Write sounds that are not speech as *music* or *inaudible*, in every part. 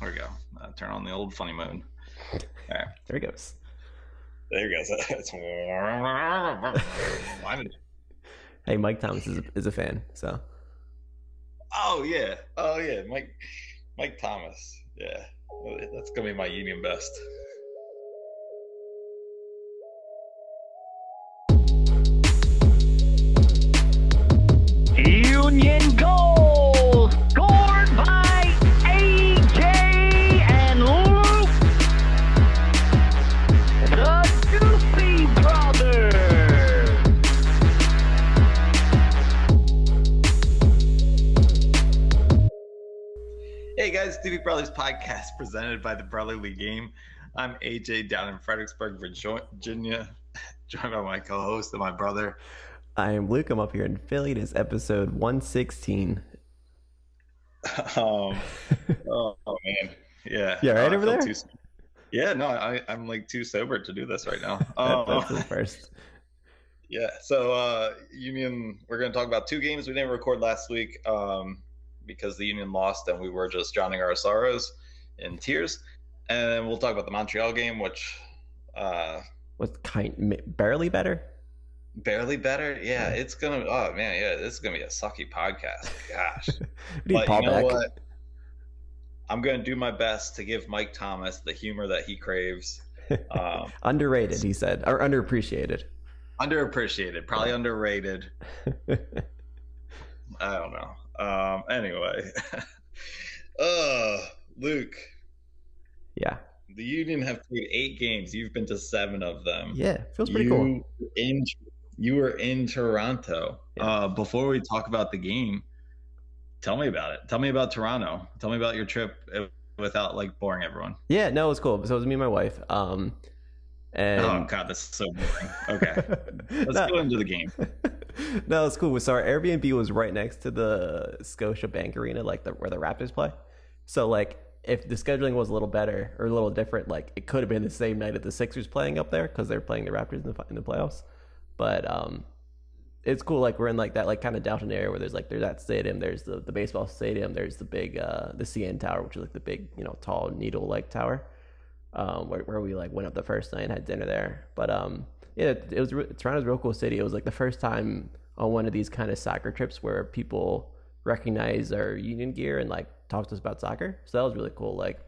There we go. Uh, turn on the old funny mode. All right. *laughs* There he goes. There he goes. *laughs* It's- Hey, Mike Thomas is a, is a fan, so oh yeah. Oh yeah. Mike Mike Thomas. Yeah. That's gonna be my union best. Guys, Brothers podcast presented by the Brotherly Game. I'm AJ down in Fredericksburg, Virginia, *laughs* joined by my co-host and my brother. I am Luke. I'm up here in Philly. It is episode 116. *laughs* Um, *laughs* oh, oh, man, yeah. Yeah, right I over there? too- yeah, no, I, I'm like too sober to do this right now. Uh, That's the first. yeah, so uh, you mean we're going to talk about two games we didn't record last week um, because the Union lost and we were just drowning our sorrows in tears. And then we'll talk about the Montreal game, which uh, Was kind barely better. barely better. Yeah, it's gonna. Oh man, yeah, this is gonna be a sucky podcast. Gosh, *laughs* but you know back. what? I'm gonna do my best to give Mike Thomas the humor that he craves. *laughs* Um, Underrated, he said, or underappreciated. underappreciated, probably underrated. *laughs* I don't know. Um, anyway, *laughs* uh, Luke, yeah, the Union have played eight games. You've been to seven of them. yeah, feels pretty you cool. In you were in Toronto. Yeah. Uh, before we talk about the game, tell me about it. Tell me about Toronto. Tell me about your trip uh, without like boring everyone. Yeah, no, it was cool. So it was me and my wife. Um, and oh God, this is so boring. Okay, *laughs* let's No. go into the game. *laughs* no, it's cool. So our Airbnb was right next to the Scotiabank Arena, like the, where the Raptors play. So like, if the scheduling was a little better or a little different, like it could have been the same night that the Sixers playing up there because they're playing the Raptors in the in the playoffs. But um, it's cool. Like we're in like that like kind of downtown area where there's like there's that stadium, there's the the baseball stadium, there's the big uh the CN Tower, which is like the big you know tall needle like tower. Um, where, where we like went up the first night and had dinner there. But um, yeah, it, it was Toronto's a real cool city. It was like the first time on one of these kind of soccer trips where people recognize our union gear and like talk to us about soccer. So that was really cool. Like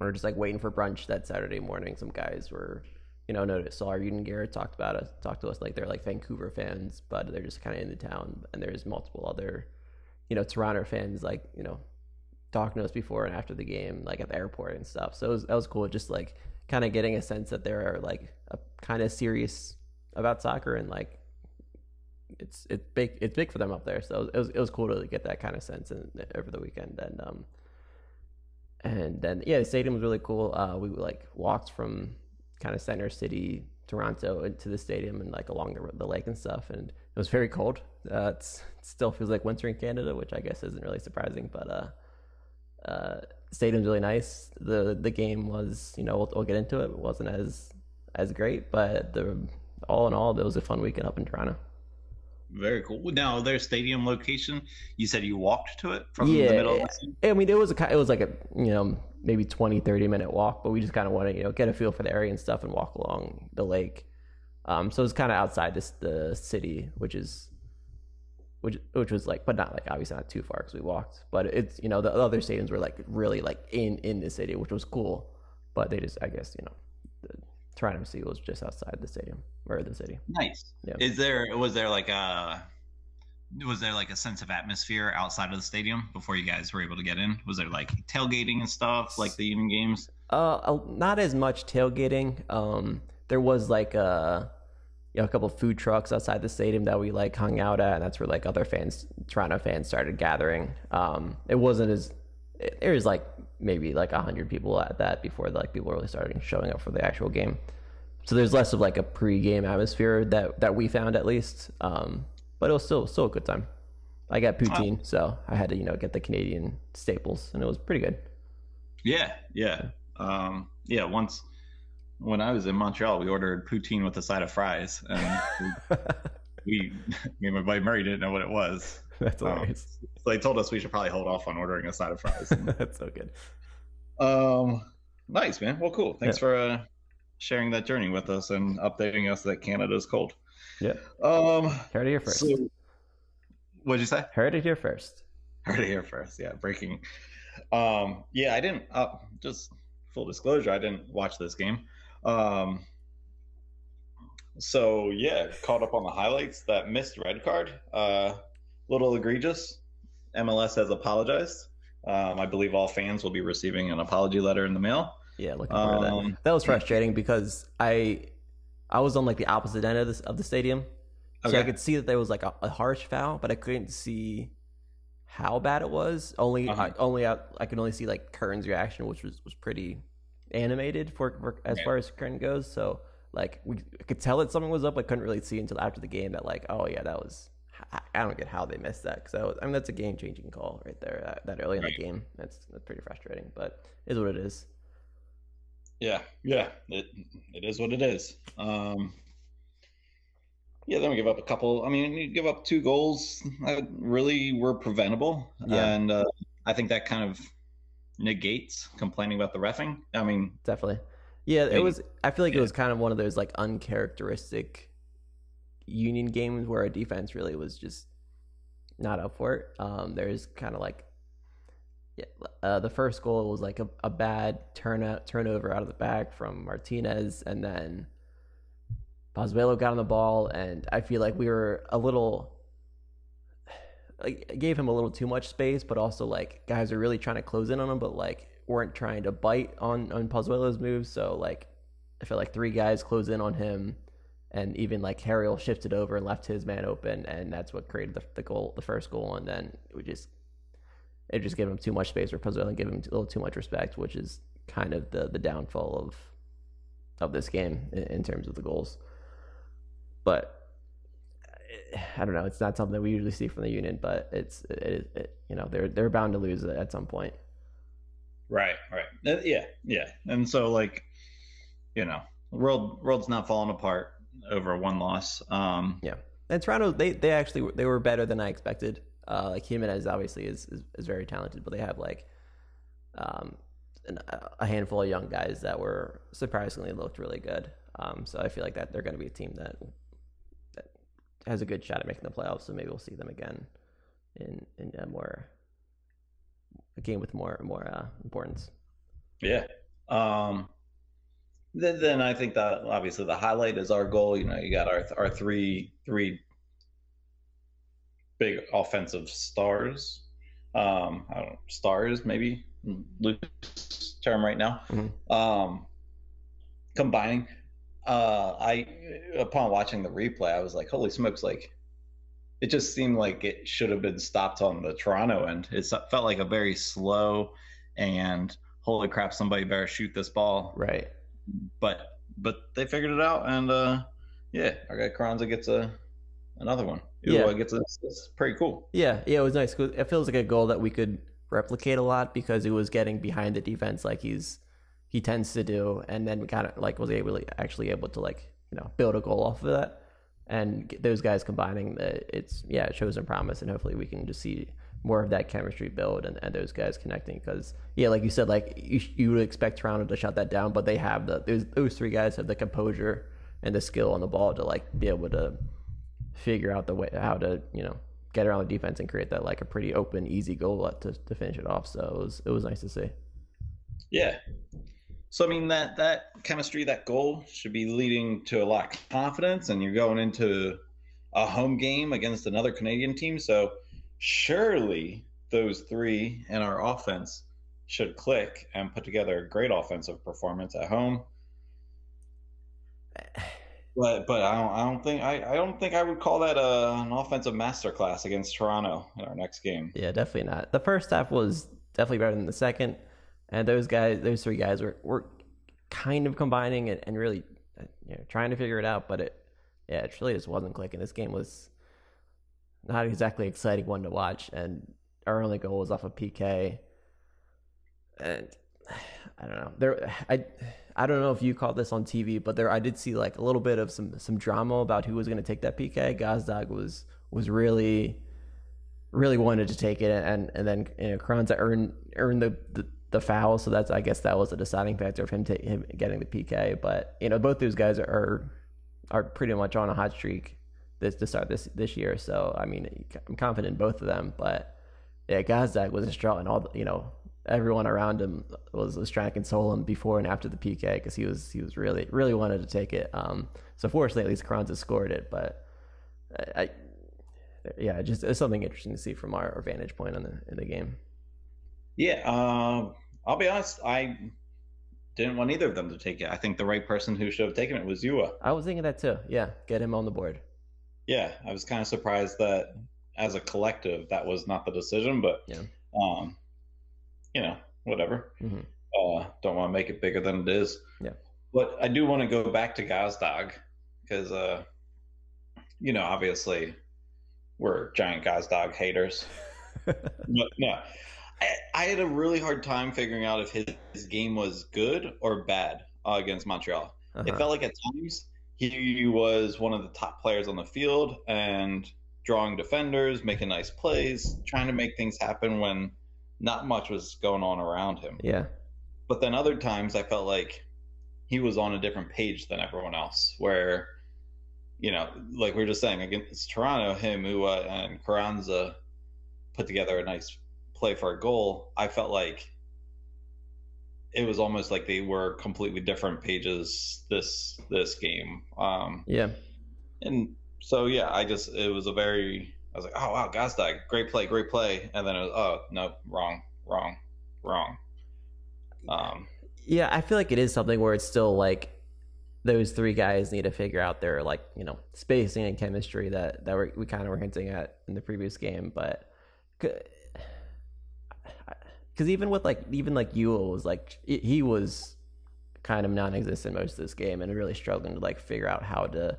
we were just like waiting for brunch that Saturday morning. Some guys were, you know, noticed saw our union gear, talked about us, talked to us like they're like Vancouver fans, but they're just kind of in the town. And there's multiple other, you know, Toronto fans like you know talking to us before and after the game, like at the airport and stuff. So it was, that was cool. Just like kind of getting a sense that they're like a kind of serious about soccer and like it's it's big it's big for them up there. So it was it was cool to get that kind of sense in, over the weekend and um and then yeah the stadium was really cool. Uh, we like walked from kind of center city Toronto into the stadium and like along the, the lake and stuff and it was very cold. Uh, it still feels like winter in Canada, which I guess isn't really surprising, but uh uh, stadium's really nice. The the game was, you know, we'll, we'll get into it. It wasn't as as great, but the all in all, it was a fun weekend up in Toronto. Very cool. Now their stadium location. You said you walked to it from Yeah, the middle of yeah. the. I mean, it was a it was like a you know maybe 20, 30 minute walk, but we just kind of wanted to you know get a feel for the area and stuff and walk along the lake. Um, so it was kind of outside this the city, which is which which was like, but not like obviously not too far because we walked. But it's you know the other stadiums were like really like in in the city, which was cool. But they just I guess you know the Toronto FC was just outside the stadium or the city. Nice. Yeah. Is there was there like a was there like a sense of atmosphere outside of the stadium before you guys were able to get in? Was there like tailgating and stuff like the Union games? Uh, uh, not as much tailgating. Um, there was like a, you know, a couple of food trucks outside the stadium that we like hung out at, and that's where like other fans, Toronto fans, started gathering. Um, it wasn't as it, there was like maybe like a hundred people at that before like people really started showing up for the actual game. So there's less of like a pre-game atmosphere that that we found at least. Um, but it was still still a good time. I got poutine, so I had to you know get the Canadian staples, and it was pretty good. Yeah, yeah, um, yeah. Once when I was in Montreal, we ordered poutine with a side of fries, and *laughs* we, me and my buddy Murray didn't know what it was. That's Um. So they told us we should probably hold off on ordering a side of fries. *laughs* That's so good. Um, nice man. Well, cool. Thanks for uh, sharing that journey with us and updating us that Canada's cold. Yeah. Um, Heard it here first. so what'd you say? Heard it here first. Heard it here first. Yeah, breaking. Um, yeah, I didn't. Uh, just full disclosure, I didn't watch this game. Um, so yeah, caught up on the highlights. That missed red card, uh, little egregious. MLS has apologized. Um, I believe all fans will be receiving an apology letter in the mail. Yeah, looking forward to Um, that. That was frustrating because I I was on like the opposite end of this of the stadium, so I could see that there was like a, a harsh foul, but I couldn't see how bad it was. Only Uh-huh. I, only I, I could only see like Kern's reaction, which was was pretty animated for, for as Yeah. far as Kern goes. So like we could tell that something was up. I couldn't really see until after the game that like oh yeah that was. I- don't get how they missed that because I mean that's a game changing call right there that, that early in Right. the game. That's that's pretty frustrating, but it is what it is. Yeah, yeah, it it is what it is. Um, yeah, then we give up a couple. I mean, you give up two goals that really were preventable, Yeah. and uh, I think that kind of negates complaining about the refing. I mean, definitely. Yeah, it was. I feel like it was kind of one of those like uncharacteristic Union games where our defense really was just not up for it. Um, there's kind of like, yeah, uh, the first goal was like a, a bad turn out, turnover out of the back from Martinez, and then Pozuelo got on the ball, and I feel like we were a little. Like gave him a little too much space, but also like guys are really trying to close in on him, but like weren't trying to bite on on Pozuelo's moves. So like I feel like three guys close in on him, and even like Harriel shifted over and left his man open, and that's what created the, the goal, the first goal, and then we just it just gave him too much space, or Pozuelo gave him a little too much respect, which is kind of the the downfall of of this game in, in terms of the goals. But I don't know. It's not something that we usually see from the Union, but it's it, it, you know they're they're bound to lose it at some point. right, right, Uh, yeah, yeah, and so like, you know, world world's not falling apart over one loss. Um, Yeah, and Toronto they they actually they were better than I expected. Uh, like Jimenez obviously is, is is very talented, but they have like um an, a handful of young guys that were surprisingly looked really good. Um, so I feel like that they're going to be a team that that has a good shot at making the playoffs. So maybe we'll see them again in in a more a game with more more uh, importance. Yeah. Um, then, then I think that obviously the highlight is our goal. You know, you got our our three three big offensive stars. Um, I don't know, stars maybe loose term right now. Mhm. Um, combining. Uh, I upon watching the replay, I was like, holy smokes! Like, it just seemed like it should have been stopped on the Toronto end. It felt like a very slow and holy crap, somebody better shoot this ball. Right. But but they figured it out, and uh, yeah, our guy Carranza gets a another one. Who, Yeah. gets a, it's pretty cool. Yeah, yeah, it was nice. It feels like a goal that we could replicate a lot because he was getting behind the defense like he's he tends to do, and then kind of like was able to actually able to like you know build a goal off of that, and those guys combining. The, it's yeah, it shows some promise, and hopefully we can just see more of that chemistry build and, and those guys connecting. Because yeah, like you said, like you you would expect Toronto to shut that down, but they have the those those three guys have the composure and the skill on the ball to like be able to figure out the way how to you know get around the defense and create that like a pretty open, easy goal to, to finish it off. So it was it was nice to see. Yeah. So I mean that that chemistry, that goal should be leading to a lot of confidence, and you're going into a home game against another Canadian team. So surely those three in our offense should click and put together a great offensive performance at home. But but I don't I don't think I, I don't think I would call that a, an offensive masterclass against Toronto in our next game. Yeah, definitely not. The first half was definitely better than the second, and those guys, those three guys, were were kind of combining and, and really uh, you know, trying to figure it out. But it, yeah, it really just wasn't clicking. This game was not exactly exciting one to watch, and our only goal was off a PK. And *sighs* I don't know. There, I, I don't know if you caught this on TV, but there I did see like a little bit of some some drama about who was going to take that PK. Gazdag was was really really wanted to take it, and and then you know Carranza earned earned the, the the foul, so that's I guess that was a deciding factor of him, him getting the PK. But you know, both those guys are are pretty much on a hot streak this to start this this year. So I mean, I'm confident in both of them. But yeah, Gazdag was a and all the, you know everyone around him was, was trying to console him before and after the PK because he was he was really really wanted to take it. Um, so fortunately, at least Carranza scored it, but I, I yeah, just it's something interesting to see from our vantage point on the in the game. Yeah, um, I'll be honest. I didn't want either of them to take it. I think the right person who should have taken it was Uhre. I was thinking that too. Yeah, get him on the board. Yeah, I was kind of surprised that as a collective that was not the decision, but Yeah. um, you know, whatever. Mhm. Uh, don't want to make it bigger than it is. Yeah. But I do want to go back to Gazdag because, uh, you know, obviously we're giant Gazdag haters. *laughs* but no, I, I had a really hard time figuring out if his, his game was good or bad uh, against Montreal. It Uh-huh. felt like at times he was one of the top players on the field and drawing defenders, making nice plays, trying to make things happen when not much was going on around him. Yeah, But then other times I felt like he was on a different page than everyone else, where, you know, like we were just saying against Toronto, him, Uhre, and Carranza put together a nice play for a goal. I felt like it was almost like they were completely different pages this this game. Um, yeah, and so yeah, I just it was a very I was like, oh wow, Gazdag, great play, great play, and then it was oh no, wrong, wrong, wrong. Um, yeah. I feel like it is something where it's still like those three guys need to figure out their like you know spacing and chemistry that that we kind of were hinting at in the previous game, but because even with like even like Uhre was like he- he was kind of non-existent most of this game and really struggling to like figure out how to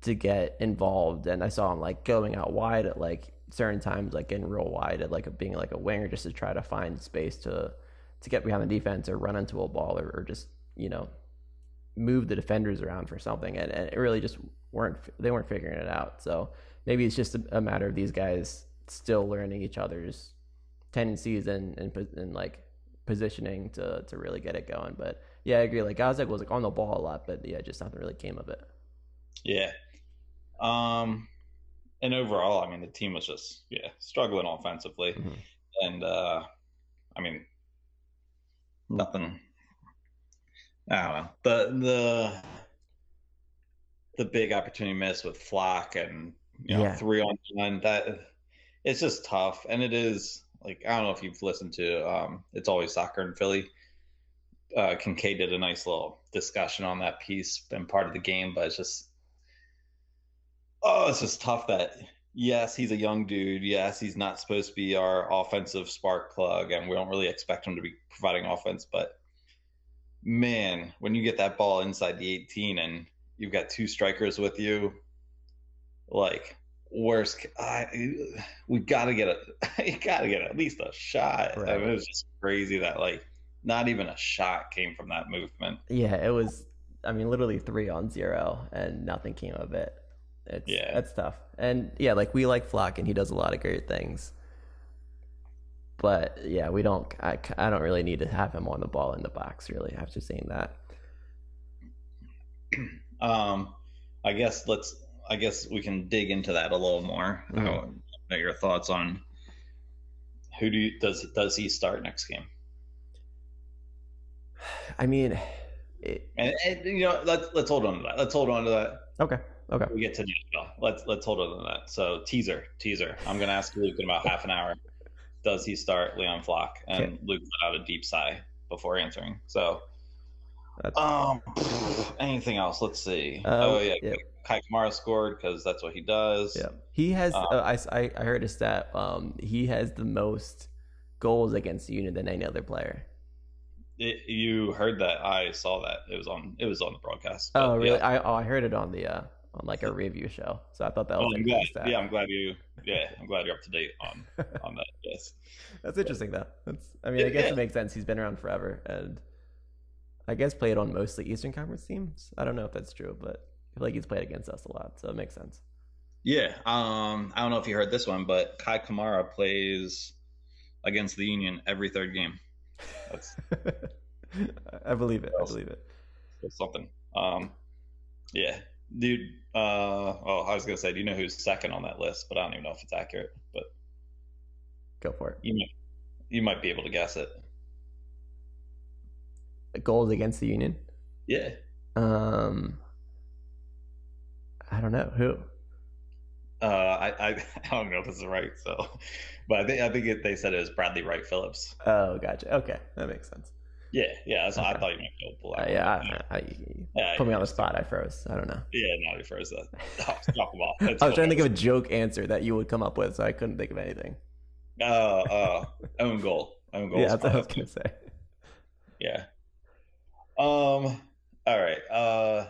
to get involved. And I saw him like going out wide at like certain times like getting real wide at like being like a winger just to try to find space to to get behind the defense or run into a ball or, or just you know move the defenders around for something. And, and it really just weren't they weren't figuring it out. So maybe it's just a, a matter of these guys still learning each other's tendencies and and, and like positioning to to really get it going but yeah I agree like Gazdag was like on the ball a lot but yeah just nothing really came of it yeah. Um, and overall, I mean, the team was just yeah struggling offensively, Mhm. and uh, I mean, nothing. I don't know the the the big opportunity miss with Flach and you know Yeah. three on one that it's just tough, and it is like I don't know if you've listened to um, it's always soccer in Philly. Uh, Kincaid did a nice little discussion on that piece, and part of the game, but it's just oh, it's just tough that yes, he's a young dude. Yes, he's not supposed to be our offensive spark plug, and we don't really expect him to be providing offense. But man, when you get that ball inside the 18 and you've got two strikers with you, like worst, I, we got to get a, *laughs* you got to get at least a shot. I mean, it was just crazy that like not even a shot came from that movement. Yeah, it was. I mean, literally three on zero, and nothing came of it. It's Yeah. that's tough. And yeah, like we like Flach, and he does a lot of great things. But yeah, we don't. I, I don't really need to have him on the ball in the box. Really, after seeing that. *clears throat* Um, I guess let's. I guess we can dig into that a little more. I Mhm. want to know your thoughts on who do you, does does he start next game? I mean, it, And, and you know, let's let's hold on to that. Let's hold on to that. okay, okay. We get to Nashville. Let's let's hold on to that. So teaser, teaser. I'm gonna ask Luke in about half an hour. Does he start Leon Flach? And Okay. Luke let out a deep sigh before answering. So, That's, um, anything else? Let's see. Uh, oh yeah, yeah. Kei Kamara scored because that's what he does. yeah, he has. um, uh, I, I I heard a stat. Um, he has the most goals against the unit than any other player. It, you heard that? I saw that. It was on. It was on the broadcast. Oh, really? Yeah. I oh, I heard it on the uh on like a review show. So I thought that Oh, was I'm glad. stat. Yeah, I'm glad you. Yeah, I'm glad you're up to date on on that. Yes. *laughs* That's interesting though. That's I mean, I guess Yeah. it makes sense. He's been around forever and I guess played on mostly Eastern Conference teams. I don't know if that's true, but I feel like he's played against us a lot, so it makes sense. Yeah. Um. I don't know if you heard this one, but Kei Kamara plays against the Union every third game. That's *laughs* I believe it. I believe it. something. Um, yeah, dude. Uh, oh, I was gonna say, do you know who's second on that list? But I don't even know if it's accurate. But Go for it. you might, you might be able to guess it. Goals against the Union. Yeah. Um, I don't know who. Uh, I, I *laughs* I don't know if this is right. So, but I think I think it, they said it was Bradley Wright Phillips. Oh, gotcha. Okay, that makes sense. Yeah, yeah. That's, I thought you might be able to Uh, yeah. I, I, Yeah, put me on the spot. I froze. I don't know. Yeah, no, he froze that. *laughs* *laughs* The I was trying to cool. think of a joke answer that you would come up with, so I couldn't think of anything. Uh, uh, own goal. Own goal. yeah, that's what I was gonna say. Yeah. Um. All right. Uh.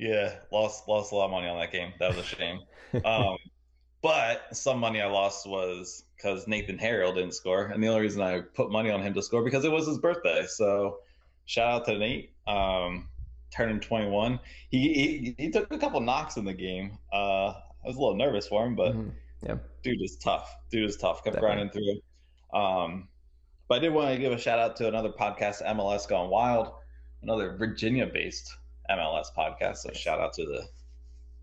Yeah. Lost lost a lot of money on that game. That was a shame. Um. *laughs* but some money I lost was because Nathan Harriel didn't score, and the only reason I put money on him to score because it was his birthday. So shout out to Nate. Um. Turning 21. He, he he took a couple knocks in the game. Uh. I was a little nervous for him, but Mhm. Yeah. dude is tough. Dude is tough. Kept Definitely. grinding through. Um, but I did want to give a shout out to another podcast, MLS Gone Wild, another Virginia-based MLS podcast. So shout out to the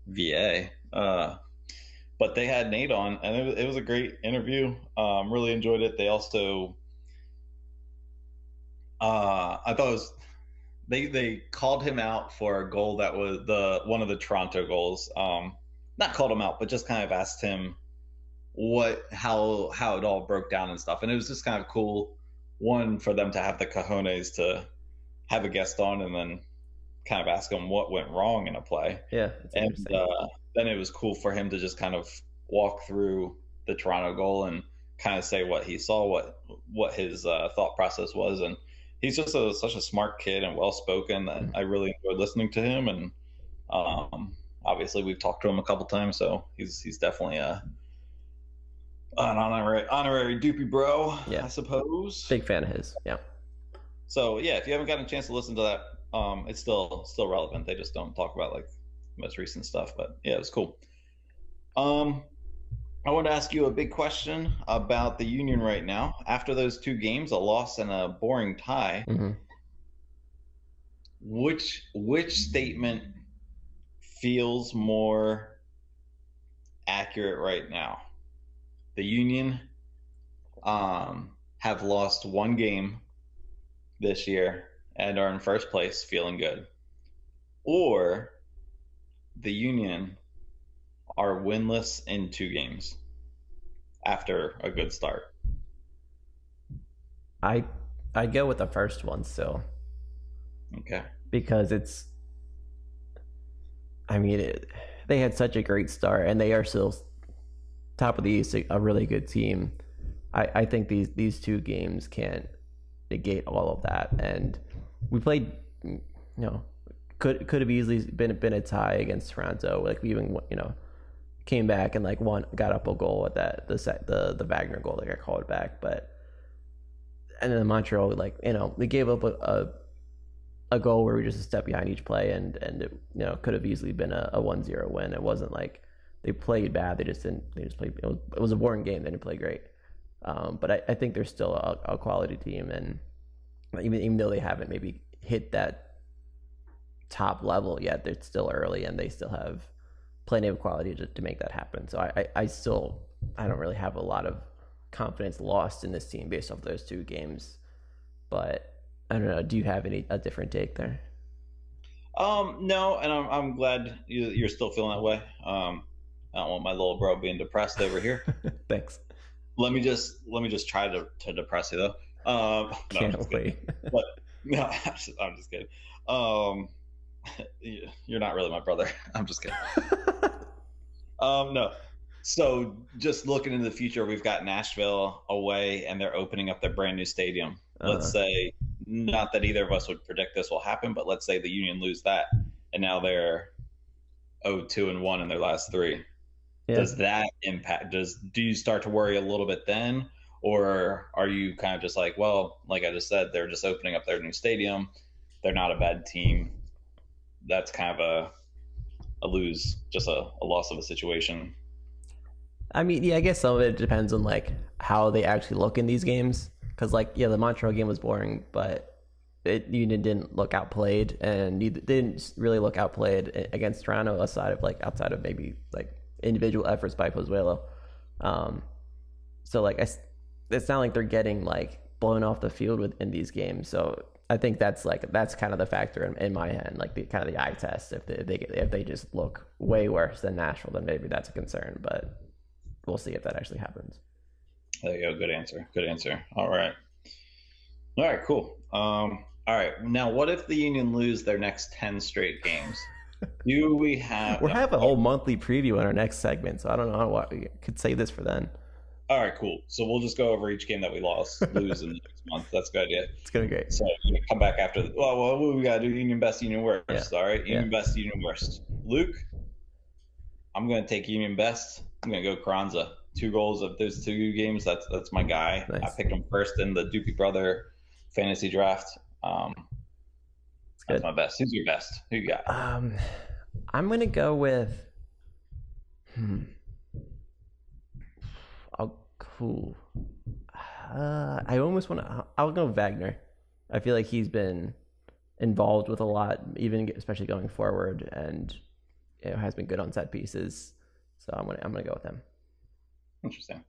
VA. Uh, but they had Nate on, and it was, it was a great interview. Um, really enjoyed it. They also, uh, I thought it was they they called him out for a goal that was the one of the Toronto goals. Um, not called him out, but just kind of asked him what how how it all broke down and stuff. And it was just kind of cool, one for them to have the cojones to have a guest on and then kind of ask him what went wrong in a play. Yeah. And uh, then it was cool for him to just kind of walk through the Toronto goal and kind of say what he saw, what what his uh, thought process was, and he's just a, such a smart kid and well spoken that I really enjoyed listening to him. And um, obviously, we've talked to him a couple times, so he's he's definitely a an honorary honorary doopy bro, Yeah. I suppose. Big fan of his. Yeah. So yeah, if you haven't gotten a chance to listen to that, um, it's still still relevant. They just don't talk about like most recent stuff, but yeah, it was cool. Um, I want to ask you a big question about the Union right now. After those two games, a loss and a boring tie, hmm which which statement feels more accurate right now? The Union um, have lost one game this year and are in first place, feeling good, or the Union are winless in two games after a good start. I I go with the first one still Okay. because it's. I mean, it, they had such a great start, and they are still top of the East, a really good team. I, I think these these two games can't negate all of that, and we played. You know, could could have easily been been a tie against Toronto. Like we even you know came back and like won, got up a goal at that the set the the Wagner goal. They got called back, but and then Montreal like you know they gave up a, a a goal where we just a step behind each play and and it you know could have easily been a, a 1-0 win. It wasn't like they played bad. They just didn't. They just played. It was, it was a boring game. They didn't play great. Um, but I, I think they're still a, a quality team, and even even though they haven't maybe hit that top level yet, they're still early, and they still have plenty of quality to, to make that happen. So I, I, I still I don't really have a lot of confidence lost in this team based off those two games. But I don't know. Do you have any a different take there? Um, no, and I'm I'm glad you, you're still feeling that way. Um, I don't want my little bro being depressed over here. *laughs* Thanks. let me just let me just try to, to depress you though. Um, *laughs* no, I'm Can't just kidding. wait. *laughs* No, I'm *laughs* just, I'm just kidding. Um, you're not really my brother. I'm just kidding. Um, no. So just looking into the future, we've got Nashville away, and they're opening up their brand new stadium. Let's Uh-huh. say, not that either of us would predict this will happen, but let's say the Union lose that, and now they're 0-2 and one in their last three. Yeah. Does that impact? Does do you start to worry a little bit then, or are you kind of just like, well, like I just said, they're just opening up their new stadium. They're not a bad team. That's kind of a a lose, just a, a loss of a situation. I mean, yeah, I guess some of it depends on like how they actually look in these games. because like yeah, the Montreal game was boring, but it Union didn't look outplayed, and neither didn't really look outplayed against Toronto aside of like outside of maybe like individual efforts by Pozuelo. Um, so like I, it's not like they're getting like blown off the field within these games. So I think that's like that's kind of the factor in, in my head, like the kind of the eye test. If they, if they if they just look way worse than Nashville, then maybe that's a concern. But we'll see if that actually happens. There you go. Good answer. Good answer. All right. All right. Cool. Um, all right. Now, what if the Union lose their next ten straight games? Do we have? *laughs* We'll have a whole monthly preview in our next segment, so I don't know what we could say this for then. All right. Cool. So we'll just go over each game that we lost, *laughs* lose in the next month. That's a good idea. It's gonna be great. So we're come back after. The, well, well, we gotta do? Union best, Union worst. Yeah. All right. Union best, Union worst. Luke, I'm gonna take Union best. I'm gonna go Carranza. Two goals of those two games. That's that's my guy. Nice. I picked him first in the Doopy brother fantasy draft. Um, that's good. my best. Who's your best? Who you got? Um, I'm gonna go with. Hmm. Oh, cool. Uh, I almost want to. I'll go Wagner. I feel like he's been involved with a lot, even especially going forward, and you know, has been good on set pieces. So I'm gonna I'm gonna go with him. Interesting.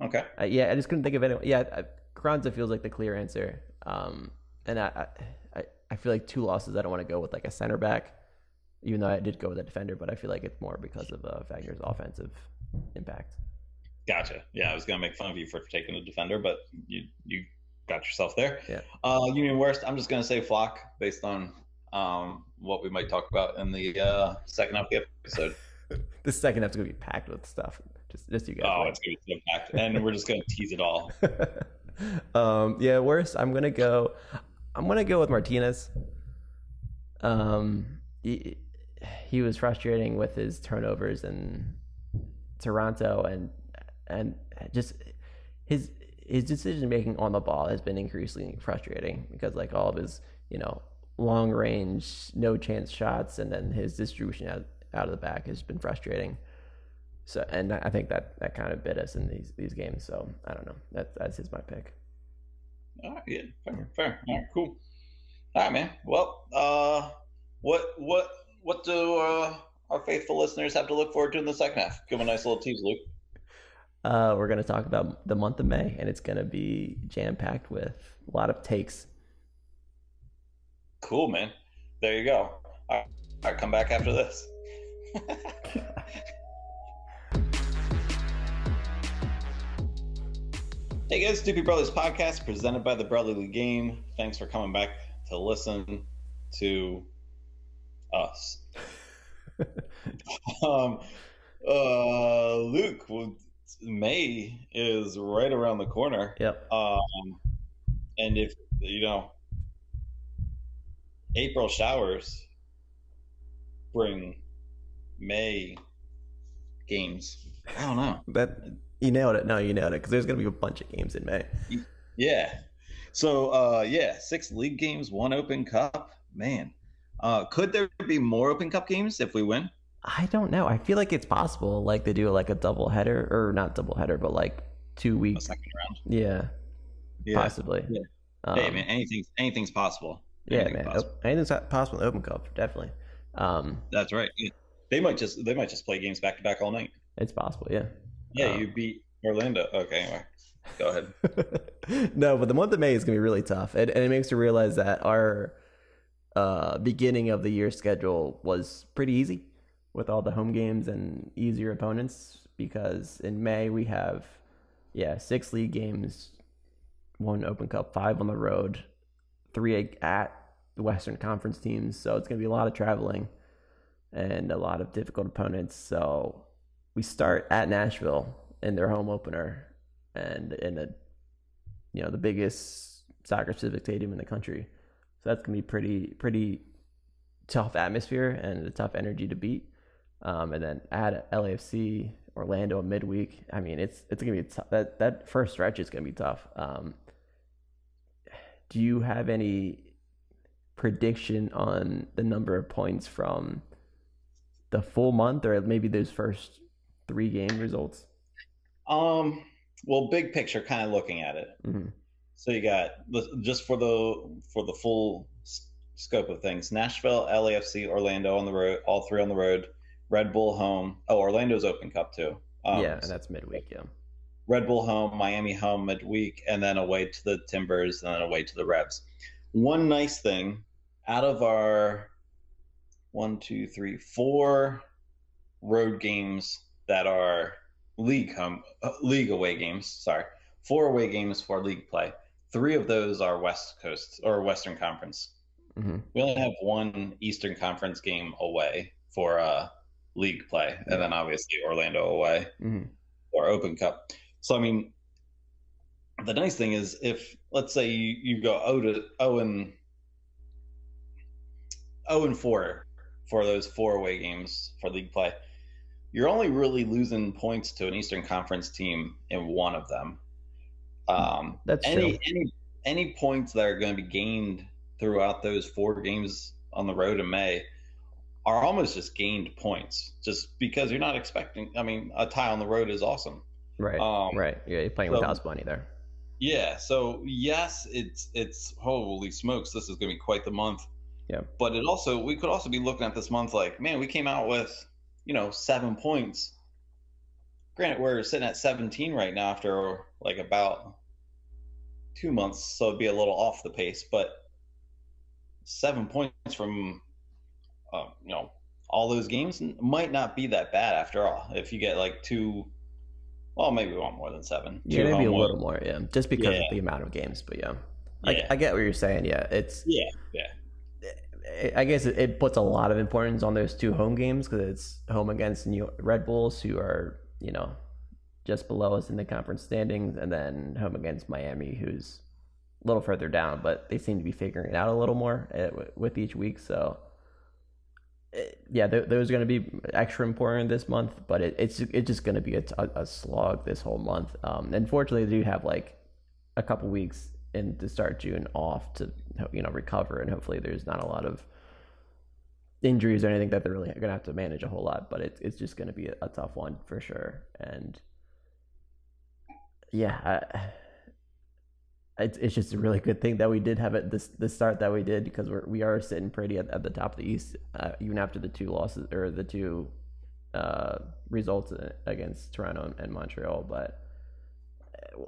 Okay. Uh, yeah, I just couldn't think of anyone. Yeah, I, Carranza feels like the clear answer. Um, and I, I, I feel like two losses. I don't want to go with like a center back, even though I did go with a defender. But I feel like it's more because of uh, Wagner's offensive impact. Gotcha. Yeah, I was gonna make fun of you for taking a defender, but you you got yourself there. Yeah. Uh, Union worst. I'm just gonna say Flach based on um what we might talk about in the uh, second half of the episode. *laughs* The second half's gonna be packed with stuff. Just, just you guys. Oh, wait. it's gonna be so packed, and we're just gonna tease it all. *laughs* um, yeah, worst. I'm gonna go. I'm gonna go with Martinez. Um, he, he was frustrating with his turnovers in Toronto, and and just his his decision making on the ball has been increasingly frustrating because like all of his you know long range no chance shots and then his distribution out, out of the back has been frustrating. So and I think that that kind of bit us in these these games. So I don't know. That's that's his my pick. All right, yeah, fair, fair. All right, cool. All right, man. Well, uh, what what what do uh, our faithful listeners have to look forward to in the second half? Give 'em a nice little tease, Luke. Uh, we're gonna talk about the month of May, and it's gonna be jam packed with a lot of takes. Cool, man. There you go. All right, all right come back after this. *laughs* hey guys, Doopy Brothers podcast presented by the Brotherly Game. Thanks for coming back to listen to us. *laughs* *laughs* um, uh, Luke, well, May is right around the corner. Yep. Um, and if you know, April showers bring May games. I don't know. That you nailed it. No, you nailed it because there's gonna be a bunch of games in May. Yeah. So uh, yeah, six league games, one Open Cup. Man, uh, could there be more Open Cup games if we win? I don't know. I feel like it's possible. Like they do like a double header, or not double header, but like two A weeks. second round. Yeah, Yeah. possibly. Yeah. Um, hey man, anything's anything's possible. yeah, Anything's man. possible. Anything's possible in Open Cup, definitely. Um, That's right. They might just they might just play games back to back all night. it's possible. Yeah. Yeah, Um, you beat Orlando. Okay, anyway, go ahead. *laughs* no, but the month of May is gonna be really tough, and, and it makes you realize that our uh, beginning of the year schedule was pretty easy with all the home games and easier opponents. Because in May we have, yeah, six league games, one Open Cup, five on the road, three at the Western Conference teams. So it's gonna be a lot of traveling and a lot of difficult opponents. So we start at Nashville in their home opener and in a you know the biggest soccer civic stadium in the country. So that's gonna be pretty pretty tough atmosphere and a tough energy to beat. Um, and then add LAFC, Orlando midweek. I mean, it's it's gonna be tou- that that first stretch is gonna be tough. Um, do you have any prediction on the number of points from the full month, or maybe those first three game results? Um, well, big picture, kind of looking at it. Mhm. So you got just for the for the full scope of things: Nashville, LAFC, Orlando on the road, all three on the road. Red Bull home. Oh, Orlando's Open Cup too. Um, yeah, and that's midweek. Yeah. Red Bull home, Miami home midweek, and then away to the Timbers, and then away to the Revs. One nice thing out of our one, two, three, four road games that are league home, uh, league away games. Sorry, four away games for league play. Three of those are West Coast or Western Conference. hmm We only have one Eastern Conference game away for uh, league play, and then obviously Orlando away hmm or Open Cup. So I mean, the nice thing is if let's say you, you go O to O and O and four for those four away games for league play, you're only really losing points to an Eastern Conference team in one of them. Um, That's any true. any any points that are going to be gained throughout those four games on the road in May are almost just gained points, just because you're not expecting. I mean, a tie on the road is awesome. Right. Um, right. Yeah, you're playing so- with house money there. Yeah. So yes, it's it's holy smokes, this is going to be quite the month. Yeah. But it also we could also be looking at this month like, man, we came out with you know seven points. Granted, we're sitting at 17 right now after like about two months, so it'd be a little off the pace. But seven points from uh, you know all those games might not be that bad after all. If you get like two, well, maybe we want more than seven. Yeah, maybe a little more. Yeah, just because Yeah. of the amount of games. But yeah, Yeah. I, I get what you're saying. Yeah, it's. yeah, yeah. I guess it, it puts a lot of importance on those two home games because it's home against New Red Bulls, who are you know just below us in the conference standings, and then home against Miami, who's a little further down, but they seem to be figuring it out a little more uh, with each week. So, it, yeah, th- those are going to be extra important this month, but it, it's it's just going to be a slog this whole month. Um, unfortunately, they do have like a couple weeks in to start June off to you know recover, and hopefully there's not a lot of injuries or anything that they're really going to have to manage a whole lot. But it's it's just going to be a, a tough one for sure, and yeah. I, it's, it's just a really good thing that we did have it this the start that we did because we're we are sitting pretty at, at the top of the East uh, even after the two losses or the two uh, results against Toronto and Montreal. But uh,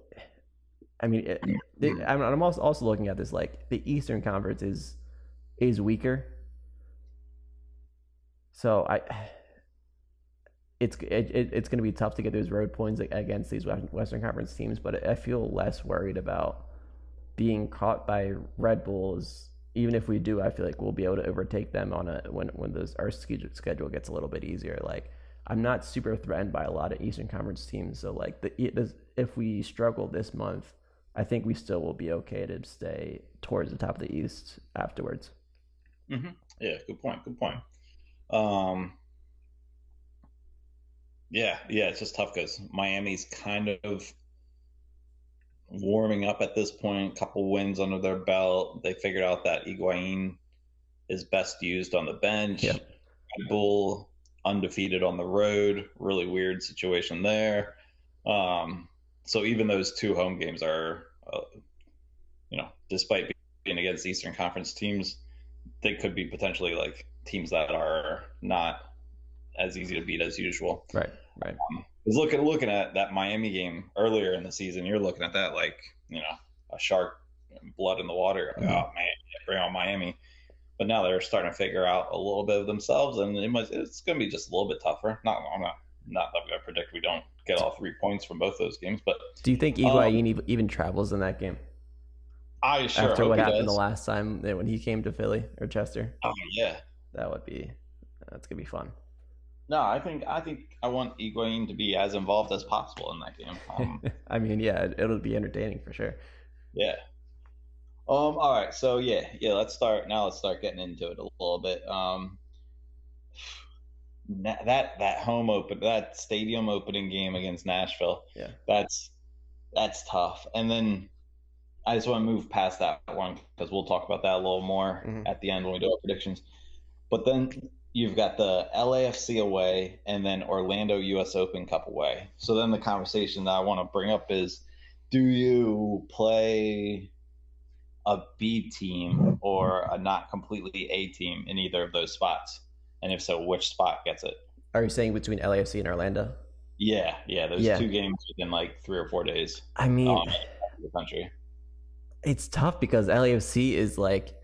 I mean, it, it, I'm, I'm also also looking at this like the Eastern Conference is is weaker, so I. It's it, it, it's going to be tough to get those road points against these Western Conference teams, but I feel less worried about being caught by Red Bulls. Even if we do, I feel like we'll be able to overtake them on a when when those our schedule gets a little bit easier. Like I'm not super threatened by a lot of Eastern Conference teams, so like the if we struggle this month, I think we still will be okay to stay towards the top of the East afterwards. hmm Yeah, good point. Good point. Um, yeah, yeah, it's just tough because Miami's kind of warming up at this point. Couple wins under their belt. They figured out that Higuain is best used on the bench. Yeah. Red Bull undefeated on the road. Really weird situation there. Um, so even those two home games are, uh, you know, despite being against Eastern Conference teams, they could be potentially like teams that are not as easy to beat as usual. Right, right. Because looking looking at that Miami game earlier in the season, you're looking at that like you know a shark, blood in the water. Mhm. Oh man, bring on Miami. But now they're starting to figure out a little bit of themselves, and it must, it's going to be just a little bit tougher. Not I'm not not that I'm going to predict we don't get all three points from both those games, but Do you think Higuain ev- even travels in that game I sure after what happened does. the last time when he came to Philly or Chester? Oh yeah, That would be that's gonna be fun. No, I think I think I want Higuain to be as involved as possible in that game. Um, *laughs* I mean, yeah, it, it'll be entertaining for sure. Yeah. Um. All right. So yeah, yeah. Let's start now. Let's start getting into it a little bit. Um. *sighs* That that home open, that stadium opening game against Nashville. Yeah. That's that's tough. And then I just want to move past that one because we'll talk about that a little more Mhm. at the end when we do our predictions. But then you've got the LAFC away and then Orlando US Open Cup away. So then the conversation that I want to bring up is do you play a B team or a not completely A team in either of those spots? And if so, which spot gets it? Are you saying between LAFC and Orlando? Yeah, yeah. There's Yeah. two games within like three or four days. I mean, Um, the country. it's tough because LAFC is like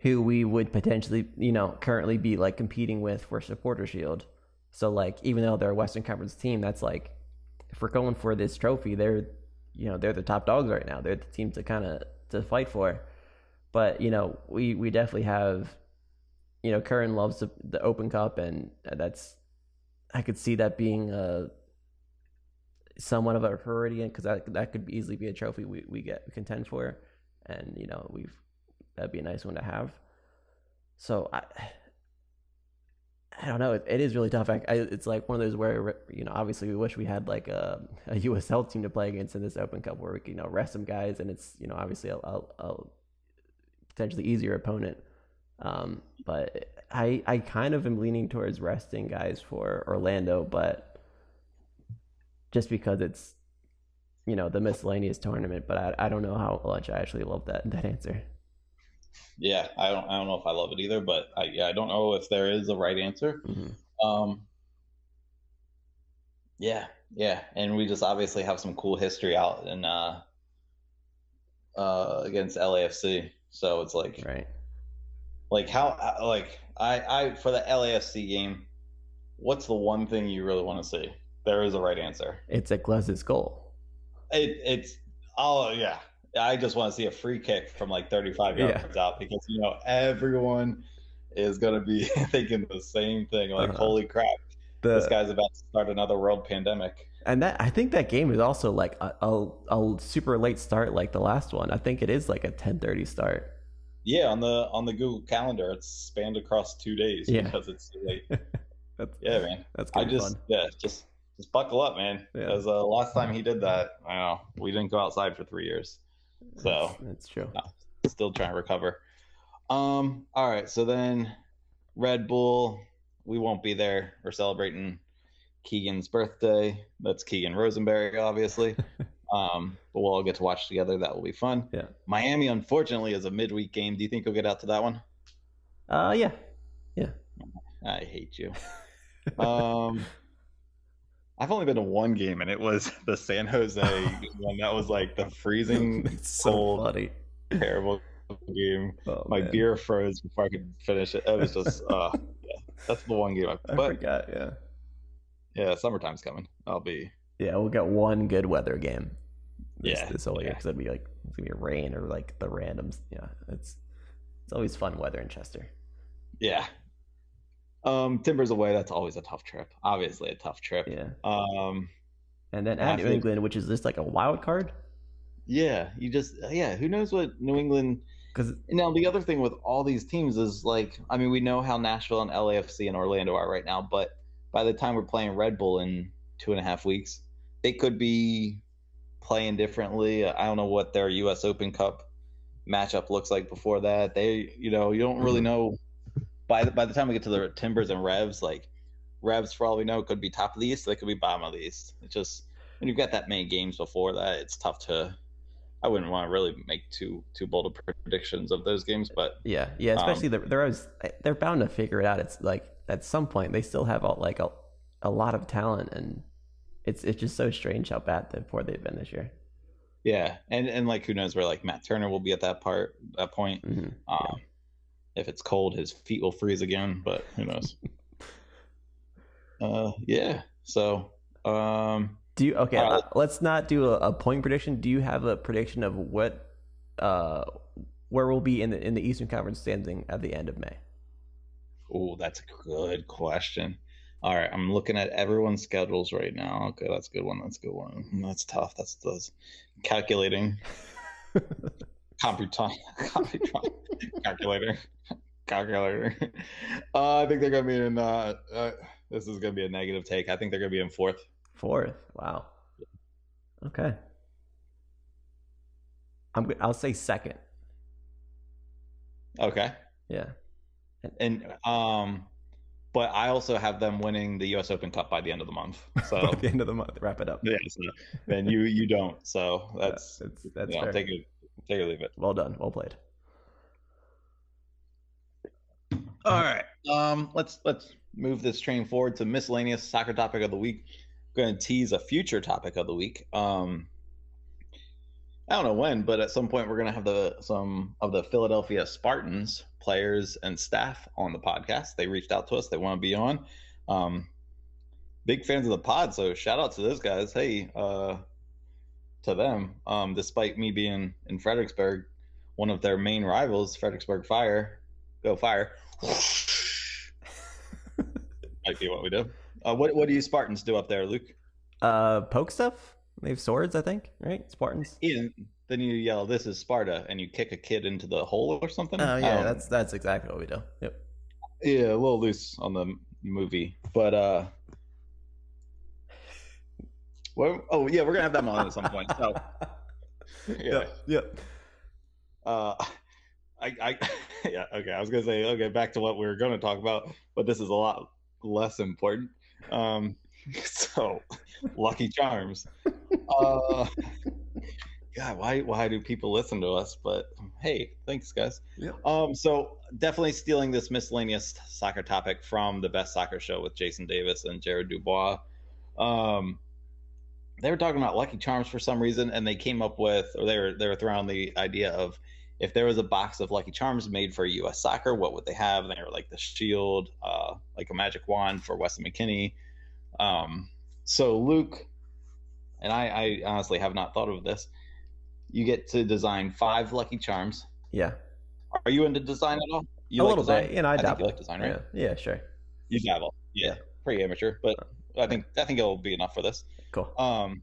who we would potentially, you know, currently be like competing with for supporter shield. So like even though they're a Western Conference team, that's like if we're going for this trophy, they're you know, they're the top dogs right now. They're the team to kind of to fight for. But, you know, we we definitely have you know, Curtin loves the, the Open Cup and uh, that's I could see that being a somewhat of a priority because that that could easily be a trophy we, we get contend for and you know we've that'd be a nice one to have. So i i don't know it, it is really tough. I, I, it's like one of those where you know obviously we wish we had like a, a usl team to play against in this open cup where we can you know rest some guys and it's you know obviously a, a, a potentially easier opponent. Um but i i kind of am leaning towards resting guys for orlando but just because it's you know the miscellaneous tournament but i, I don't know how much i actually love that that answer Yeah, I don't. I don't know if I love it either, but I yeah, I don't know if there is a right answer. Mhm. Um. Yeah, yeah, and we just obviously have some cool history out in uh, uh against LAFC. So it's like right like how like I I for the LAFC game, what's the one thing you really want to see? There is a right answer. it's a Glesnes goal It it's oh yeah. I just want to see a free kick from like 35 Yeah. yards out because you know everyone is gonna be *laughs* thinking the same thing. Like, Uh-huh. holy crap, the this guy's about to start another world pandemic. and that i think that game is also like a, a, a super late start like the last one i think it is like a 10:30 start Yeah, on the on the Google Calendar, it's spanned across two days Yeah. because it's too late. *laughs* that's Yeah, man. that's good I just fun yeah, just just buckle up, man. Yeah. Because uh, last time he did that, I know we didn't go outside for three years. So that's, true still trying to recover. Um, all right, so then Red Bull, we won't be there. We're celebrating Keegan's birthday. That's Keegan Rosenberry, obviously. *laughs* um, but we'll all get to watch together. That will be fun. Yeah. Miami, unfortunately, is a midweek game. Do you think you'll get out to that one? uh yeah, yeah I hate you. *laughs* um, I've only been to one game, and it was *laughs* the San Jose *laughs* one. That was like the freezing, *laughs* it's so cold, funny terrible game. oh, My man. beer froze before I could finish it. It was just, uh, yeah, that's the one game. I, i but forgot yeah yeah, summertime's coming. I'll be, yeah we'll get one good weather game this, Yeah, this whole year because it'll be like it's gonna be rain or like the randoms yeah it's it's always fun weather in chester yeah. Um, Timbers away. That's always a tough trip. Obviously, a tough trip. yeah Um, and then at New think- England, which is just like a wild card. yeah, you just, yeah. Who knows what New England Because Now the other thing with all these teams is like, I mean, we know how Nashville and LAFC and Orlando are right now, but by the time we're playing Red Bull in two and a half weeks, they could be playing differently. I don't know what their U.S. Open Cup matchup looks like before that. They, you know, you don't really Mhm. know. By the by the time we get to the Timbers and Revs, like Revs, for all we know, could be top of the East. They could be bottom of the East. It's just when you've got that many games before that, it's tough to. I wouldn't want to really make too too bold of predictions of those games, but yeah, yeah, Um, especially the, they're always, they're bound to figure it out. It's like at some point they still have all, like a, a lot of talent, and it's it's just so strange how bad the poor they've been this year. Yeah, and and like who knows where like Matt Turner will be at that part that point. hmm Um, If it's cold, his feet will freeze again, but who knows? *laughs* uh, yeah. So, um, Do you okay? Uh, uh, let's not do a, a point prediction. Do you have a prediction of what, uh, where we'll be in the in the Eastern Conference standing at the end of May? oh, that's a good question. All right, I'm looking at everyone's schedules right now. Okay, that's a good one. That's a good one. That's tough. That's that's calculating. *laughs* Computon, *laughs* computon, calculator, calculator. Uh, I think they're gonna be in. Uh, uh, this is gonna be a negative take. I think they're gonna be in fourth. Fourth. Wow. Okay. I'm. I'll say second. Okay, Yeah. and um, but I also have them winning the U.S. Open Cup by the end of the month. So *laughs* At the end of the month, wrap it up. yeah, so, and you you don't. So that's that's that's you know, fair. take it take it or leave it. Well done. Well played. All right. Um, let's let's move this train forward to miscellaneous soccer topic of the week. I'm going to tease a future topic of the week. Um, I don't know when, but at some point we're going to have the some of the Philadelphia Spartans players and staff on the podcast. They reached out to us. They want to be on. Um, big fans of the pod, so shout out to those guys. Hey, uh, to them. Um, despite me being in Fredericksburg, one of their main rivals, Fredericksburg Fire, go Fire. *laughs* Might be what we do. Uh, what what do you Spartans do up there, Luke? Uh, poke stuff. They have swords, I think. Right, Spartans. Ian, then you yell, "This is Sparta," and you kick a kid into the hole or something. Oh yeah, don't- that's that's exactly what we do. Yep. yeah, a little loose on the movie, but uh, well, oh yeah, we're gonna have them on at some point. So *laughs* yeah, Yep. Yep. uh, I, I, *laughs* yeah, okay. I was gonna say, okay, back to what we were gonna talk about, but this is a lot less important. Um, *laughs* so, Lucky Charms. Uh, God, why, why do people listen to us? But hey, thanks, guys. Yep. Um, so definitely stealing this miscellaneous soccer topic from the Best Soccer Show with Jason Davis and Jared Dubois. Um, they were talking about Lucky Charms for some reason, and they came up with, or they were they were throwing the idea of if there was a box of Lucky Charms made for U.S. Soccer, what would they have? And they were like the Shield, uh, like a magic wand for Weston McKennie. Um, so Luke, and I, I honestly have not thought of this. You get to design five Lucky Charms. Yeah. Are you into design at all? You a like little design? bit. Know, I, I dabble. like design, right? Yeah. Yeah. Sure. You dabble. Yeah, pretty amateur, but I think I think it'll be enough for this. Cool. Um,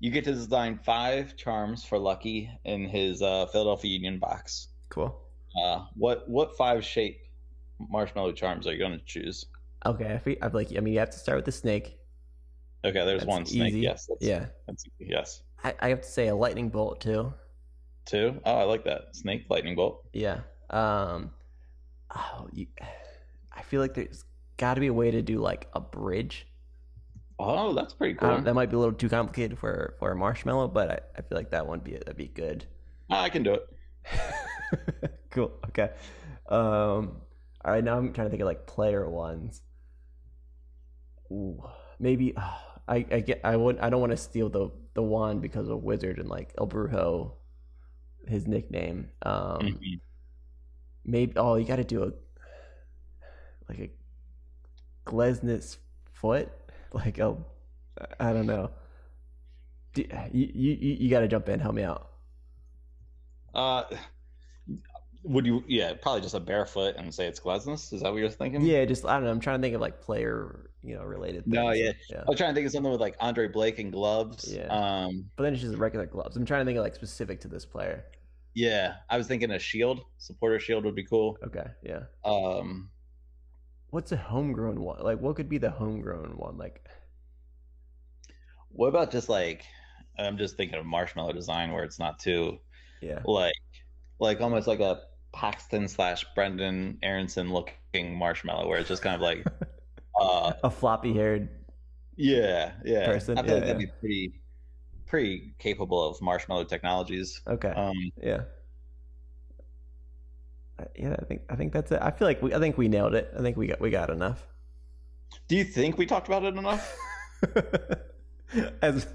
you get to design five charms for Lucky in his uh, Philadelphia Union box. Cool. Uh, what what five shape marshmallow charms are you going to choose? Okay. I feel, I like I mean you have to start with the snake. Okay, there's That's one snake. easy. Yes. That's, Yeah. That's. Yes. I, I have to say a lightning bolt too. Two. Oh, I like that snake lightning bolt. Yeah. Um. Oh, you, I feel like there's got to be a way to do like a bridge. Oh, that's pretty cool. don't- that might be a little too complicated for for a marshmallow, but I, I feel like that one be that'd be good. I can do it. *laughs* cool. Okay. Um. All right. Now I'm trying to think of like player ones. Ooh, maybe *sighs* I I get I would I don't want to steal the the wand because of wizard and like El Brujo, his nickname. Um. Mhm. Maybe oh you got to do a like a Glesnes foot *laughs* like a I don't know. Do, you you you got to jump in. Help me out. Uh, would you? Yeah, probably just a barefoot and say it's Glesnes. Is that what you're thinking? Yeah, just I don't know. I'm trying to think of like player, you know, related. Things. No, yeah. yeah. I was trying to think of something with like Andre Blake and gloves. Yeah. Um, But then it's just regular gloves. I'm trying to think of like specific to this player. yeah. I was thinking a shield, supporter shield would be cool. Okay, yeah. Um, What's a homegrown one? Like, what could be the homegrown one? Like, what about just like I'm just thinking of marshmallow design where it's not too yeah, like like almost like a Paxten slash Brenden Aaronson looking marshmallow where it's just kind of like *laughs* uh a floppy haired. yeah yeah Person, I feel yeah, like that'd be pretty pretty capable of marshmallow technologies. Okay, Um, yeah. I- Yeah, I think I think that's it. I feel like we I think we nailed it. I think we got we got enough. do you think we talked about it enough? *laughs* As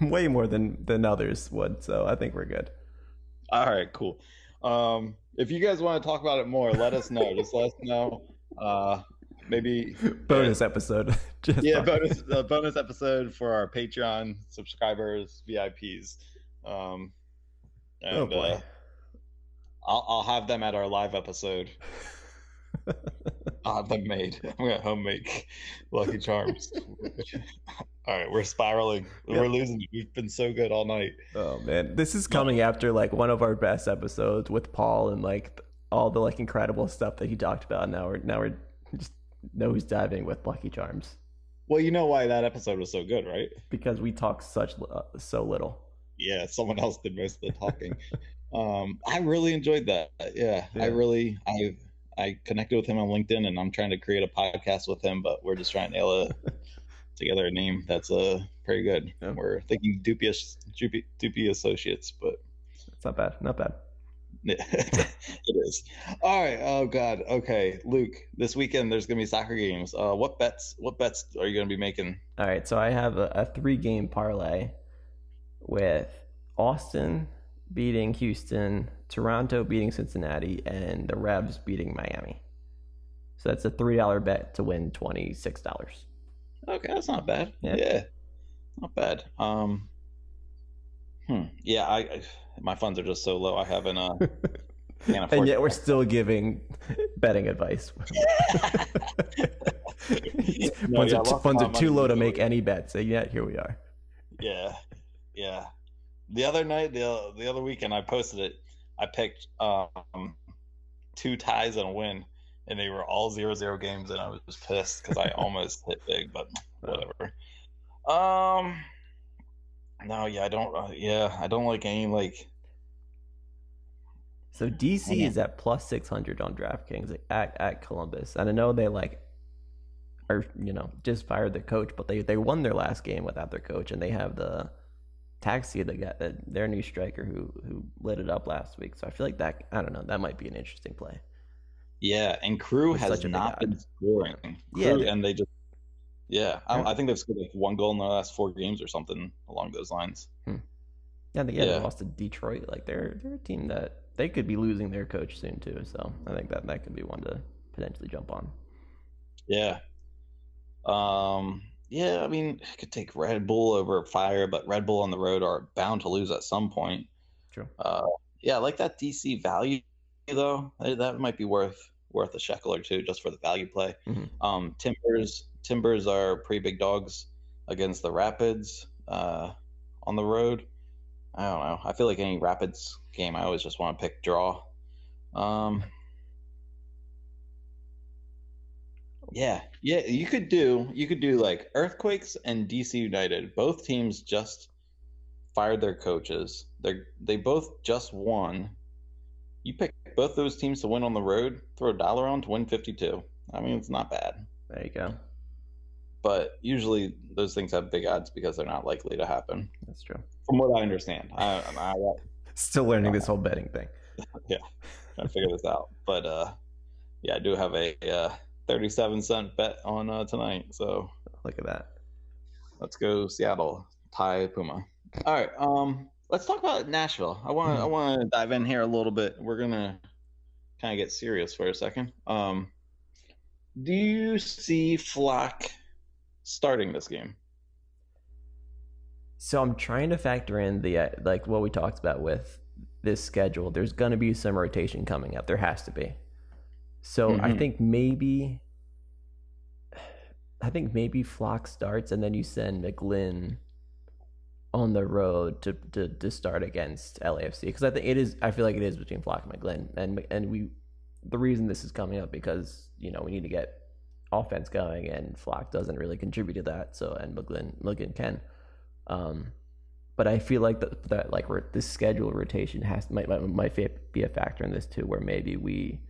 way more than than others would. So I think we're good. All right, cool. Um, if you guys want to talk about it more, let us know. Just let us know. Uh, maybe *laughs* Bonus episode. *laughs* Just yeah, bonus uh, bonus episode for our Patreon subscribers, VIPs. Um, and Oh boy. uh, I'll I'll have them at our live episode. *laughs* I'll have them made. *laughs* I'm gonna home make Lucky Charms. *laughs* all right, we're spiraling. Yeah. We're losing. We've been so good all night. Oh man, this is coming after like one of our best episodes with Paul and like all the like incredible stuff that he talked about. Now we're now we're just nose diving with Lucky Charms Well, you know why that episode was so good, right? because we talk such uh, so little. yeah, someone else did most of the talking. Um, I really enjoyed that. Yeah, Yeah. I really, I, I connected with him on LinkedIn, and I'm trying to create a podcast with him, but we're just trying to nail a *laughs* together a name that's uh pretty good. Yeah. We're thinking Doopy, Doopy, Doopy Associates, but It's not bad. Not bad. *laughs* it is. All right. Oh God. Okay, Luke. This weekend there's gonna be soccer games. Uh, what bets? What bets are you gonna be making? All right, so I have a, a three game parlay with Austin beating Houston, Toronto beating Cincinnati, and the Revs beating Miami. So that's a three dollar bet to win twenty six dollars. Okay, that's not bad. Yeah. Yeah, not bad. Um, hmm. Yeah, I, I my funds are just so low. I haven't uh *laughs* can't. And yet we're still giving betting advice. *laughs* No, funds yeah, are, funds are too low to make any bets. So yet here we are. Yeah, yeah. The other night, the the other weekend, I posted it. I picked um two ties and a win, and they were all zero zero games, and I was just pissed because I almost hit big, but *laughs* whatever. Um, no, yeah, I don't. Uh, yeah, I don't like any like. So DC is at plus six hundred on DraftKings at at Columbus, and I know they like are you know just fired the coach, but they they won their last game without their coach, and they have the taxi that got uh, their new striker who who lit it up last week. So I feel like that I don't know that might be an interesting play. Yeah, and Crew With has such a big not been scoring. Yeah, Crew, they- and they just. Yeah, I, I think they've scored like one goal in their last four games or something along those lines. Yeah, they, yeah, they Yeah. lost to Detroit. Like they're they're a team that they could be losing their coach soon too. So I think that that could be one to potentially jump on. Yeah. Um. Yeah, I mean, I could take Red Bull over Fire, but Red Bull on the road are bound to lose at some point. True. Uh, yeah, I like that DC value though. That might be worth worth a shekel or two just for the value play. Mhm. Um, Timbers Timbers are pretty big dogs against the Rapids uh, on the road. I don't know. I feel like any Rapids game, I always just want to pick draw. Um, yeah, yeah. You could do you could do like Earthquakes and DC United. Both teams just fired their coaches. They they both just won. You pick both those teams to win on the road. Throw a dollar on to win fifty two. I mean, it's not bad There you go. but usually those things have big odds because they're not likely to happen, That's true. from what I understand. I, I, I *laughs* Still learning this whole betting thing. *laughs* trying to figure this out, but uh, yeah, I do have a uh, thirty-seven cent bet on uh, tonight. So Look at that. let's go Seattle, tie Puma. All right, um, let's talk about Nashville. I want to I want to dive in here a little bit. We're gonna kind of get serious for a second. Um, do you see Flach starting this game? So I'm trying to factor in the uh, like what we talked about with this schedule. There's going to be some rotation coming up. There has to be. So I Mhm. think maybe *sighs* I think maybe Flach starts and then you send McGlynn on the road to to, to start against LAFC because I think it is I feel like it is between Flach and McGlynn. And and we the reason this is coming up because you know we need to get offense going and Flach doesn't really contribute to that so and McGlynn McGlynn can. Um, but I feel like that that like this schedule rotation has might, might might be a factor in this too, where maybe we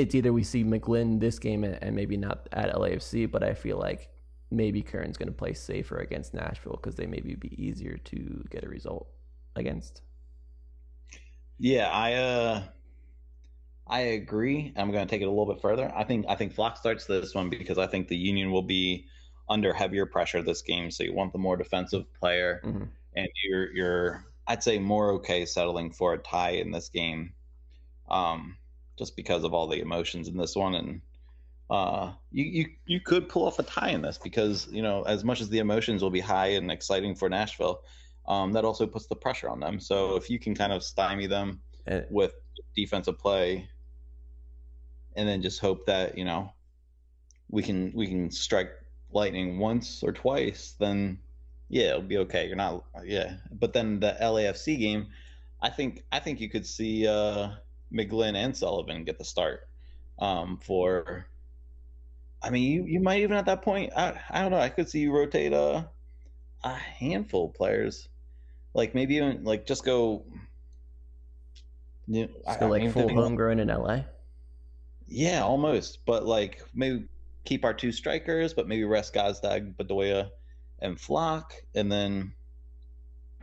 it's either we see McGlynn this game and, and maybe not at LAFC, but I feel like maybe Kern's going to play safer against Nashville because they maybe be easier to get a result against. Yeah, I uh I agree. I'm going to take it a little bit further. I think I think Flach starts this one because I think the Union will be under heavier pressure this game, so you want the more defensive player Mhm. and you're you're I'd say more okay settling for a tie in this game. Um just because of all the emotions in this one. And uh you you you could pull off a tie in this because, you know, as much as the emotions will be high and exciting for Nashville, um that also puts the pressure on them. So if you can kind of stymie them And with defensive play and then just hope that you know we can we can strike lightning once or twice then yeah it'll be okay. You're not yeah. But then the LAFC game I think I think you could see uh McGlynn and Sullivan get the start um for I mean you you might even at that point I I don't know I could see you rotate a a handful of players like maybe even like just go you know, I- so I like mean, full homegrown in LA. Yeah, almost. But like maybe keep our two strikers, but maybe rest Gazdag, Bedoya, and Flach, and then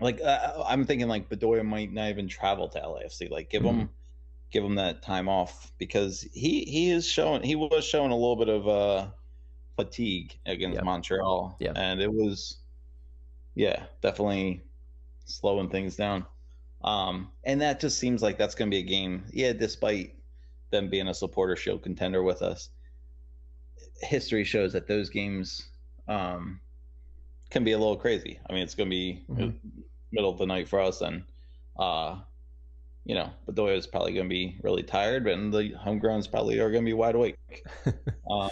like uh, I'm thinking like Bedoya might not even travel to LAFC. Like give him give him that time off because he he is showing he was showing a little bit of uh fatigue against Yeah. Montreal. Yeah. And it was yeah, definitely slowing things down. Um and that just seems like that's gonna be a game. Yeah, despite them being a supporter shield contender with us. History shows that those games um can be a little crazy. I mean it's gonna be Mhm. middle of the night for us and uh you know, Bedoya is probably going to be really tired, and the homegrowns probably are going to be wide awake. *laughs* Um,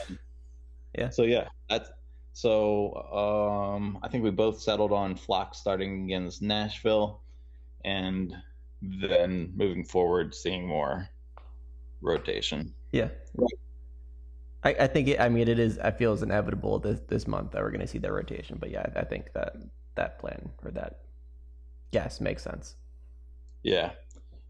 Yeah. So yeah, that's so. Um, I think we both settled on Flach starting against Nashville, and then moving forward, seeing more rotation. Yeah. Right. I, I think it, I mean it is I feel it's inevitable this this month that we're gonna see that rotation. But yeah, I, I think that that plan or that guess makes sense. Yeah.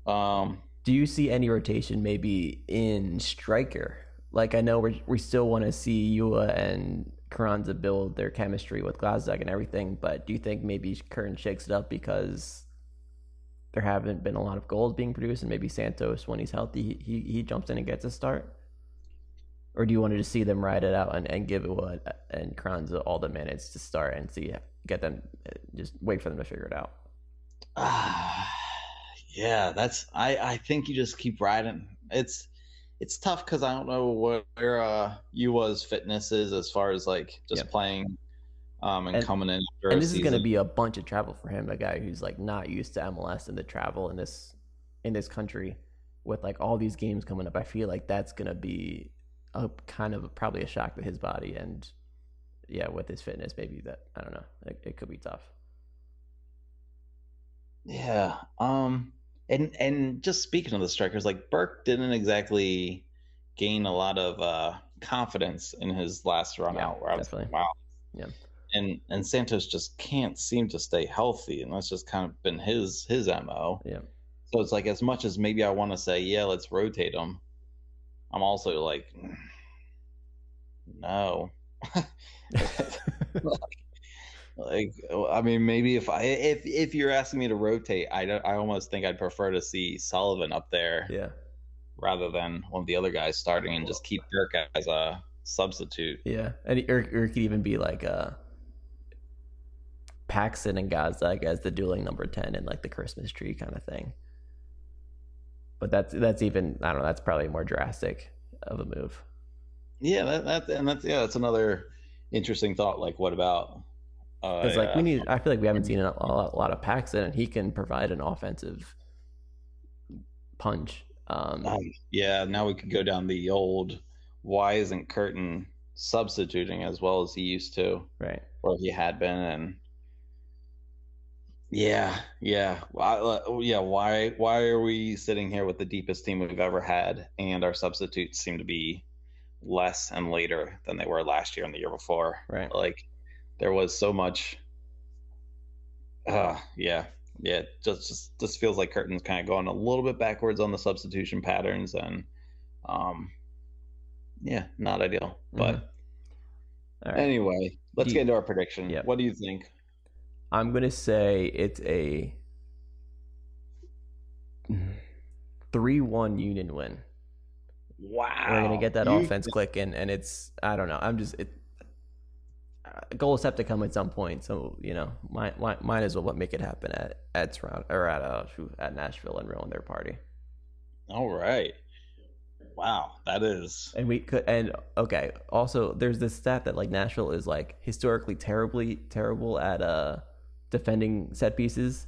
Um, Do you see any rotation maybe in striker? Like I know we we still want to see Uhre and Carranza build their chemistry with Gazdag and everything, but do you think maybe Kern shakes it up because there haven't been a lot of goals being produced, and maybe Santos, when he's healthy, he he jumps in and gets a start? Or do you want to just see them ride it out and, and give Uhre and Carranza all the minutes to start and see get them just wait for them to figure it out? Ah, yeah, that's I I think you just keep riding. It's it's tough because I don't know what where uh Uhre's fitness is as far as like just Yeah. playing um and, And- coming in and this is going to be a bunch of travel for him a guy who's like not used to mls and the travel in this in this country with like all these games coming up i feel like that's going to be a kind of probably a shock to his body and yeah with his fitness maybe that i don't know it, it could be tough Yeah. Um and and just speaking of the strikers, like Burke didn't exactly gain a lot of uh confidence in his last run Yeah, out where I was definitely. like, wow. Yeah. And and Santos just can't seem to stay healthy and that's just kind of been his his MO. yeah So it's like as much as maybe I want to say, yeah, let's rotate him, I'm also like *sighs* no. *laughs* *laughs* like I mean maybe if I if if you're asking me to rotate, I don't, I almost think I'd prefer to see Sullivan up there yeah rather than one of the other guys starting and just keep Dirk as a substitute. yeah and or, or it could even be like uh paxten and gazdag as the dueling number 10 in like the christmas tree kind of thing but that's that's even i don't know that's probably more drastic of a move Yeah, that, that and that's yeah, that's another interesting thought. Like, what about? Uh, Because like yeah. we need, I feel like we haven't seen a, a lot, of Paxten, and he can provide an offensive punch. Um, Um, yeah, now we could go down the old why isn't Curtin substituting as well as he used to, right. or he had been, and yeah, yeah, why, uh, yeah. Why why are we sitting here with the deepest team we've ever had, and our substitutes seem to be less and later than they were last year and the year before? Right. Like there was so much. Uh, yeah, yeah. Just just just feels like Curtin's kind of going a little bit backwards on the substitution patterns, and um, yeah, not ideal. But All right. anyway, let's Do get you- into our prediction. Yep. What do you think? I'm gonna say it's a three-one Union win. Wow, We're gonna get that You- offense clicking, and it's I don't know. I'm just it. Goals have to come at some point, so you know, might might, might as well make it happen at at Toronto or at uh at Nashville and ruin their party. All right. Wow, that is And we could, and okay. Also, there's this stat that like Nashville is like historically terribly terrible at uh defending set pieces,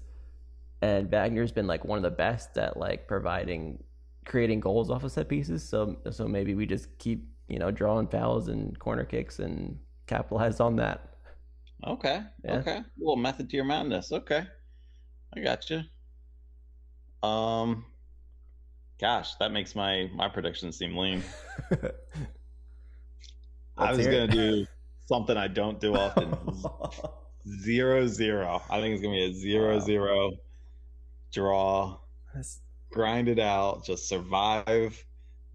and Wagner's been like one of the best at like providing creating goals off of set pieces. So so maybe we just keep you know drawing fouls and corner kicks and capitalize on that. okay. Yeah. Okay, a little method to your madness. Okay, I got you. Um, gosh, that makes my my prediction seem lean. *laughs* I was gonna do something I don't do often. *laughs* zero zero. I think it's gonna be a zero Wow. zero draw. That's- Grind it out. Just survive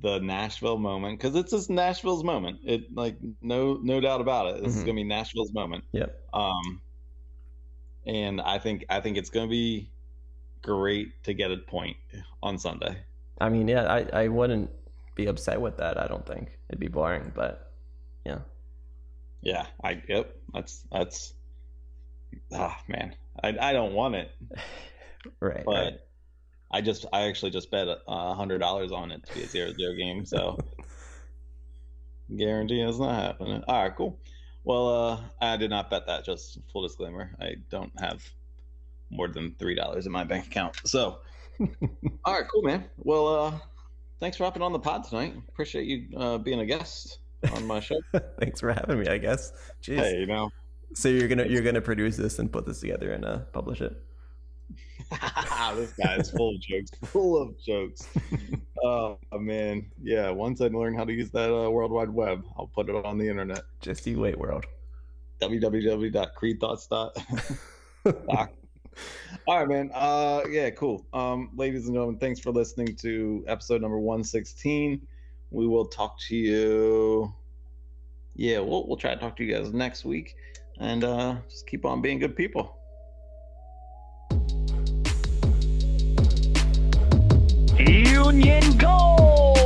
the Nashville moment because it's just Nashville's moment. It like no no doubt about it. This is Mhm. gonna be Nashville's moment. Yep. Um, and I think I think it's gonna be great to get a point on Sunday. I mean, yeah, I, I wouldn't be upset with that. I don't think it'd be boring, but yeah, Yeah, I yep. That's that's ah man. I I don't want it, *laughs* right, but right. I just I actually just bet a hundred dollars on it to be a zero zero game. So guarantee it's not happening. All right, cool. Well, uh, I did not bet that. Just full disclaimer, I don't have more than three dollars in my bank account. So, *laughs* all right, cool, man. Well, uh, thanks for hopping on the pod tonight. Appreciate you uh, being a guest on my show. *laughs* Thanks for having me. I guess. Jeez. hey, you know, So you're gonna you're gonna produce this and put this together and uh, publish it. *laughs* this guy is full of jokes. *laughs* Full of jokes. Oh man, yeah. Once I learn how to use that uh, World Wide Web, I'll put it on the internet. Just you wait, world. www.creedthoughts.com. *laughs* All right, man. Uh, yeah, cool. Um, ladies and gentlemen, thanks for listening to episode number one sixteen. We will talk to you. Yeah, we'll we'll try to talk to you guys next week, and uh, just keep on being good people. Union Gold.